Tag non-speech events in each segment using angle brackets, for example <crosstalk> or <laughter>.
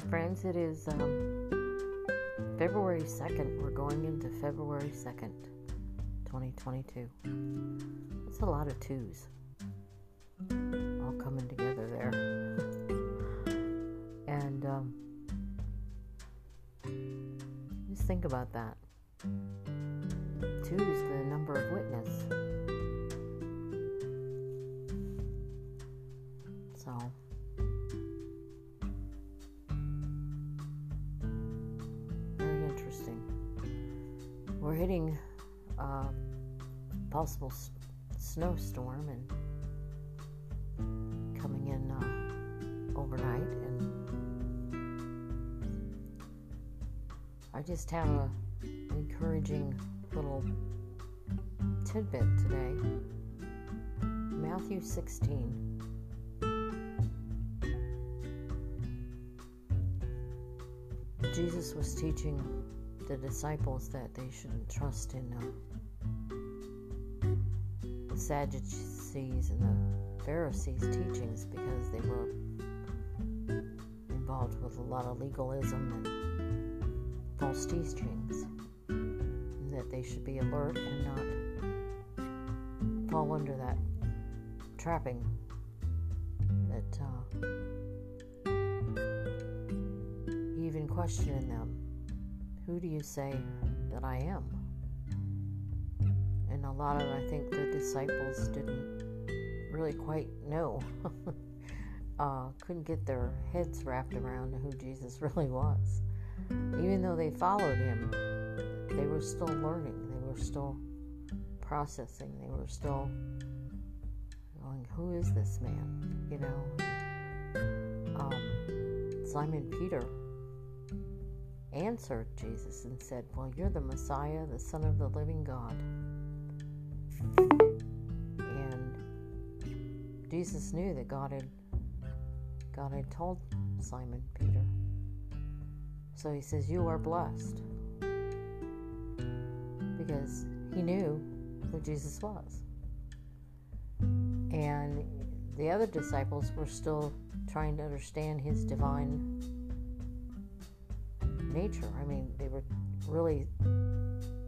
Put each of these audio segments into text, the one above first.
friends. It is um, February 2nd. We're going into February 2nd, 2022. It's a lot of twos all coming together there. And um, just think about that. Two is the number of witness. A possible s- snowstorm and coming in uh, overnight and I just have a encouraging little tidbit today. Matthew 16. Jesus was teaching the disciples that they shouldn't trust in uh, the Sadducees and the Pharisees' teachings because they were involved with a lot of legalism and false teachings. And that they should be alert and not fall under that trapping that uh, even questioning them who do you say that I am? And a lot of, I think, the disciples didn't really quite know. <laughs> uh, couldn't get their heads wrapped around who Jesus <laughs> really was. Even though they followed him, they were still learning. They were still processing. They were still going, Who is this man? You know? Um, Simon Peter answered Jesus and said, Well, you're the Messiah, the Son of the living God. And Jesus knew that God had God had told Simon Peter. So he says, You are blessed. Because he knew who Jesus was. And the other disciples were still trying to understand his divine nature. I mean, they were really,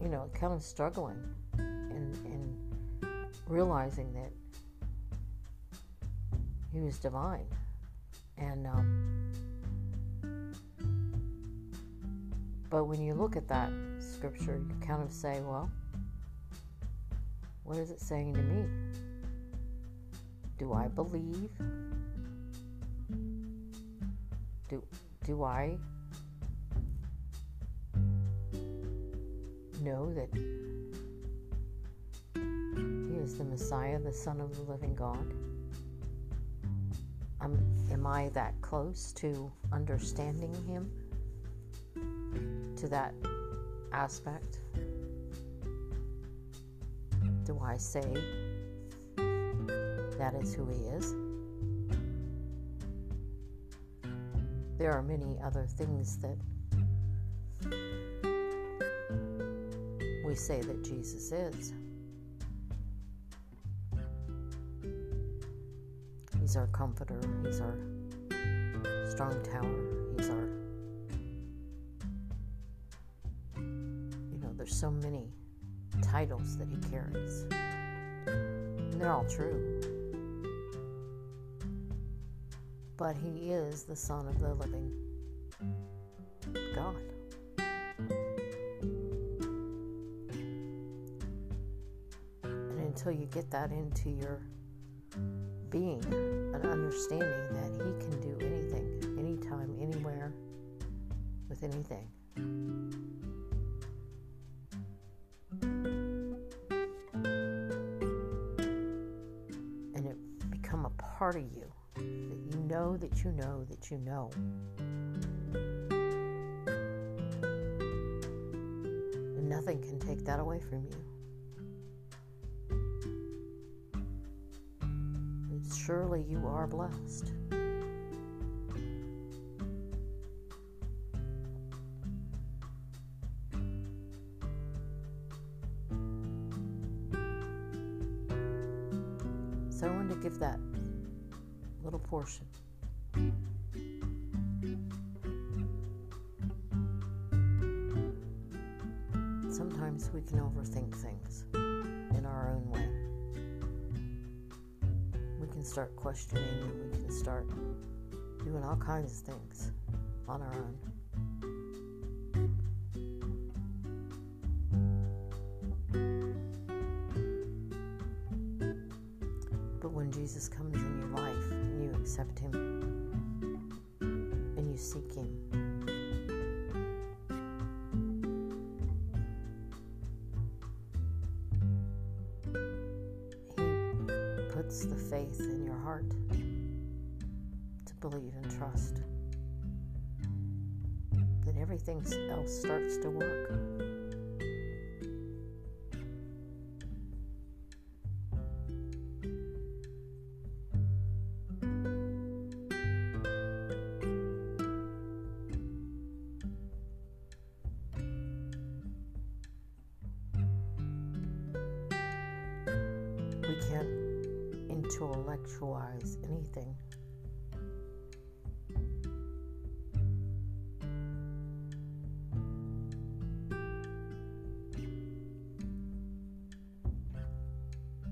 you know, kind of struggling and, and realizing that he was divine. And, um, but when you look at that scripture, you kind of say, well, what is it saying to me? Do I believe? Do, do I know that He is the Messiah, the Son of the living God? Um, am I that close to understanding Him? To that aspect? Do I say that is who He is? There are many other things that we say that Jesus is. He's our comforter, He's our strong tower, He's our. You know, there's so many titles that He carries, and they're all true. But He is the Son of the living until you get that into your being, an understanding that He can do anything, anytime, anywhere, with anything. And it become a part of you that you know that you know that you know. And nothing can take that away from you. Surely you are blessed. So I wanted to give that little portion. Sometimes we can overthink things. Can start questioning and we can start doing all kinds of things on our own. But when Jesus comes in your life and you accept Him and you seek Him, He the faith in your heart to believe and trust that everything else starts to work. Intellectualize anything.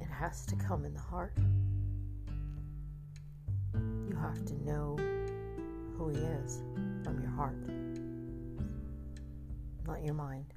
It has to come in the heart. You have to know who He is from your heart, not your mind.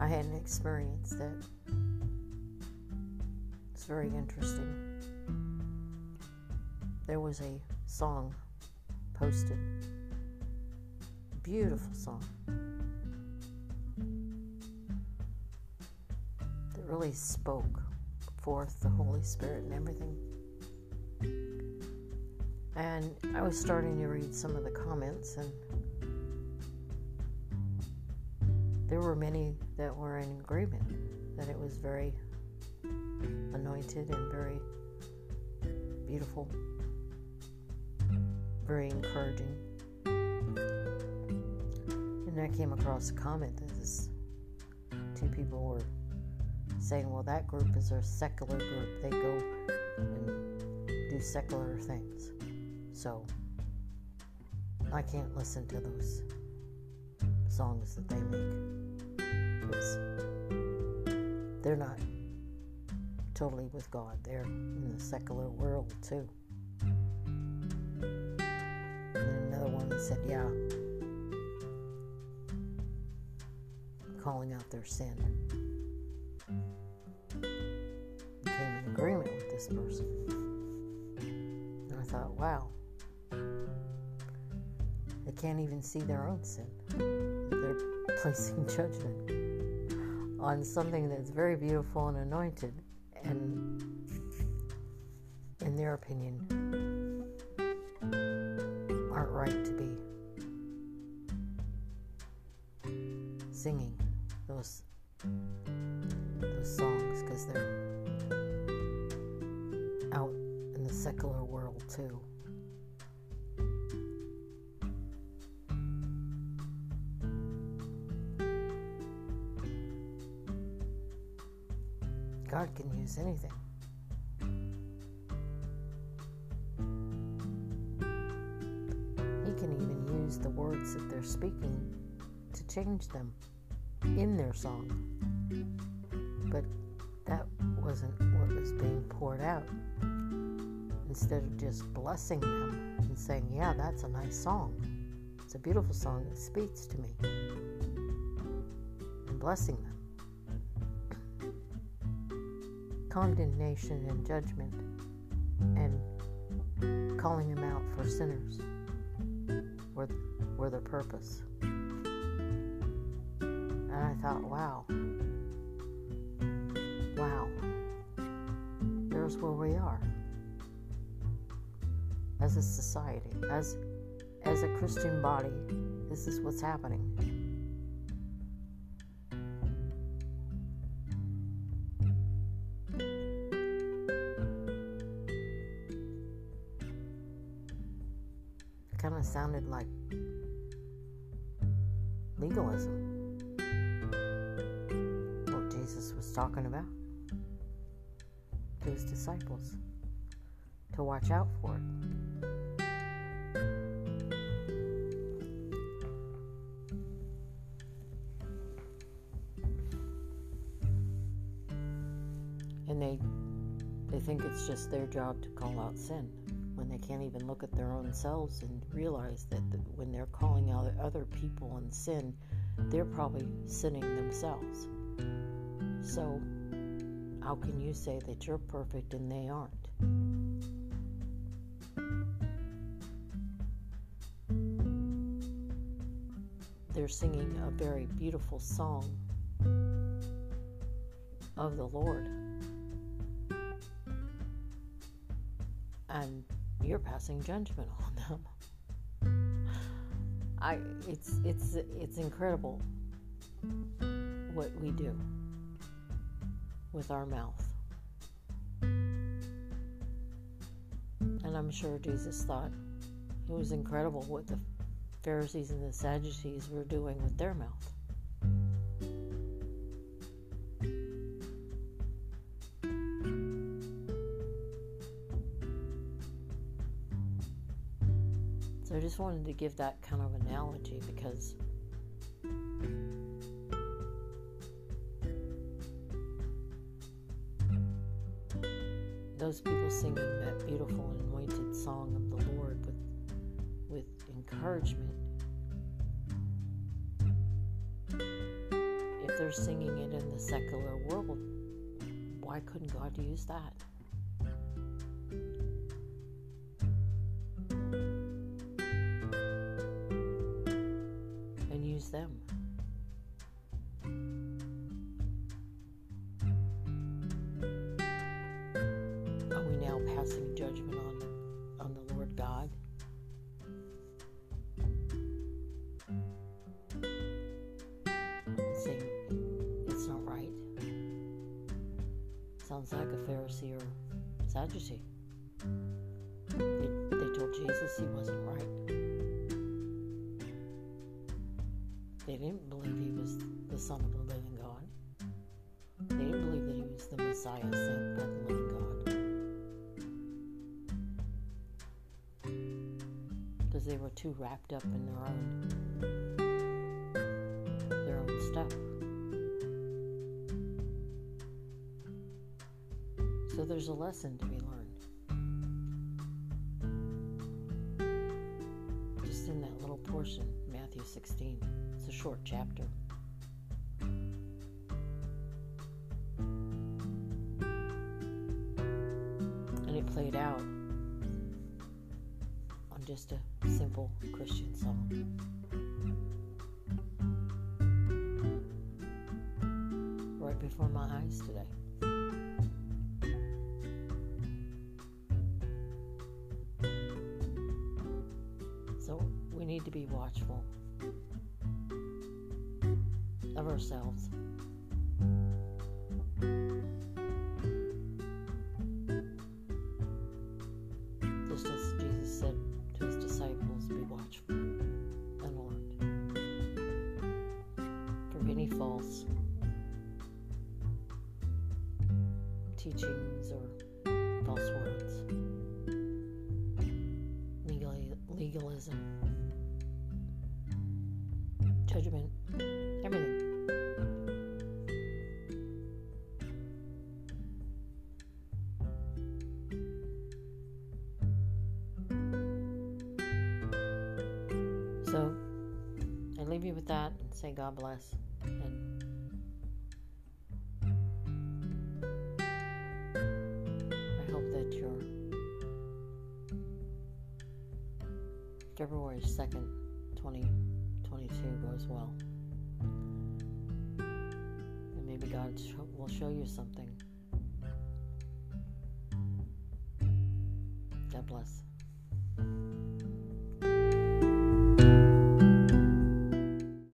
I had an experience that it's very interesting. There was a song posted, beautiful song that really spoke forth the Holy Spirit and everything. And I was starting to read some of the comments and there were many that were in agreement that it was very anointed and very beautiful, very encouraging. And I came across a comment that this two people were saying, well, that group is a secular group. They go and do secular things. So I can't listen to those songs that they make because they're not totally with God. They're in the secular world too. And then another one said, yeah, calling out their sin. Came in agreement with this person. And I thought, wow, they can't even see their own sin. Placing judgment on something that's very beautiful and anointed, and in their opinion, aren't right to be singing those those songs because they're out in the secular world too. God can use anything. He can even use the words that they're speaking to change them in their song. But that wasn't what was being poured out. Instead of just blessing them and saying, Yeah, that's a nice song. It's a beautiful song that speaks to me. And blessing them. Condemnation and judgment and calling them out for sinners were, were their purpose. And I thought, wow, wow, there's where we are as a society, as as a Christian body. This is what's happening. Talking about to his disciples to watch out for it. And they they think it's just their job to call out sin when they can't even look at their own selves and realize that the, when they're calling out other people in sin, they're probably sinning themselves. So, how can you say that you're perfect and they aren't? They're singing a very beautiful song of the Lord. And you're passing judgment on them. I it's it's it's incredible what we do with our mouth. And I'm sure Jesus thought it was incredible what the Pharisees and the Sadducees were doing with their mouth. So I just wanted to give that kind of analogy because those people singing that beautiful anointed song of the Lord with with encouragement. If they're singing it in the secular world why couldn't God use that? And use them Sounds like a Pharisee or Sadducee. They, they told Jesus he wasn't right. They didn't believe he was the Son of the living God. They didn't believe that he was the Messiah sent by the living God. because they were too wrapped up in their own their own stuff. There's a lesson to be learned. Just in that little portion, Matthew 16. It's a short chapter. And it played out on just a simple Christian song. Right before my eyes today. Need to be watchful of ourselves. Just as Jesus said to his disciples, be watchful and alert for any false teachings or false words, legalism, judgment, everything. So I leave you with that and say God bless. And I hope that your February 2nd, 2022 goes well. And maybe God will show you something. God bless.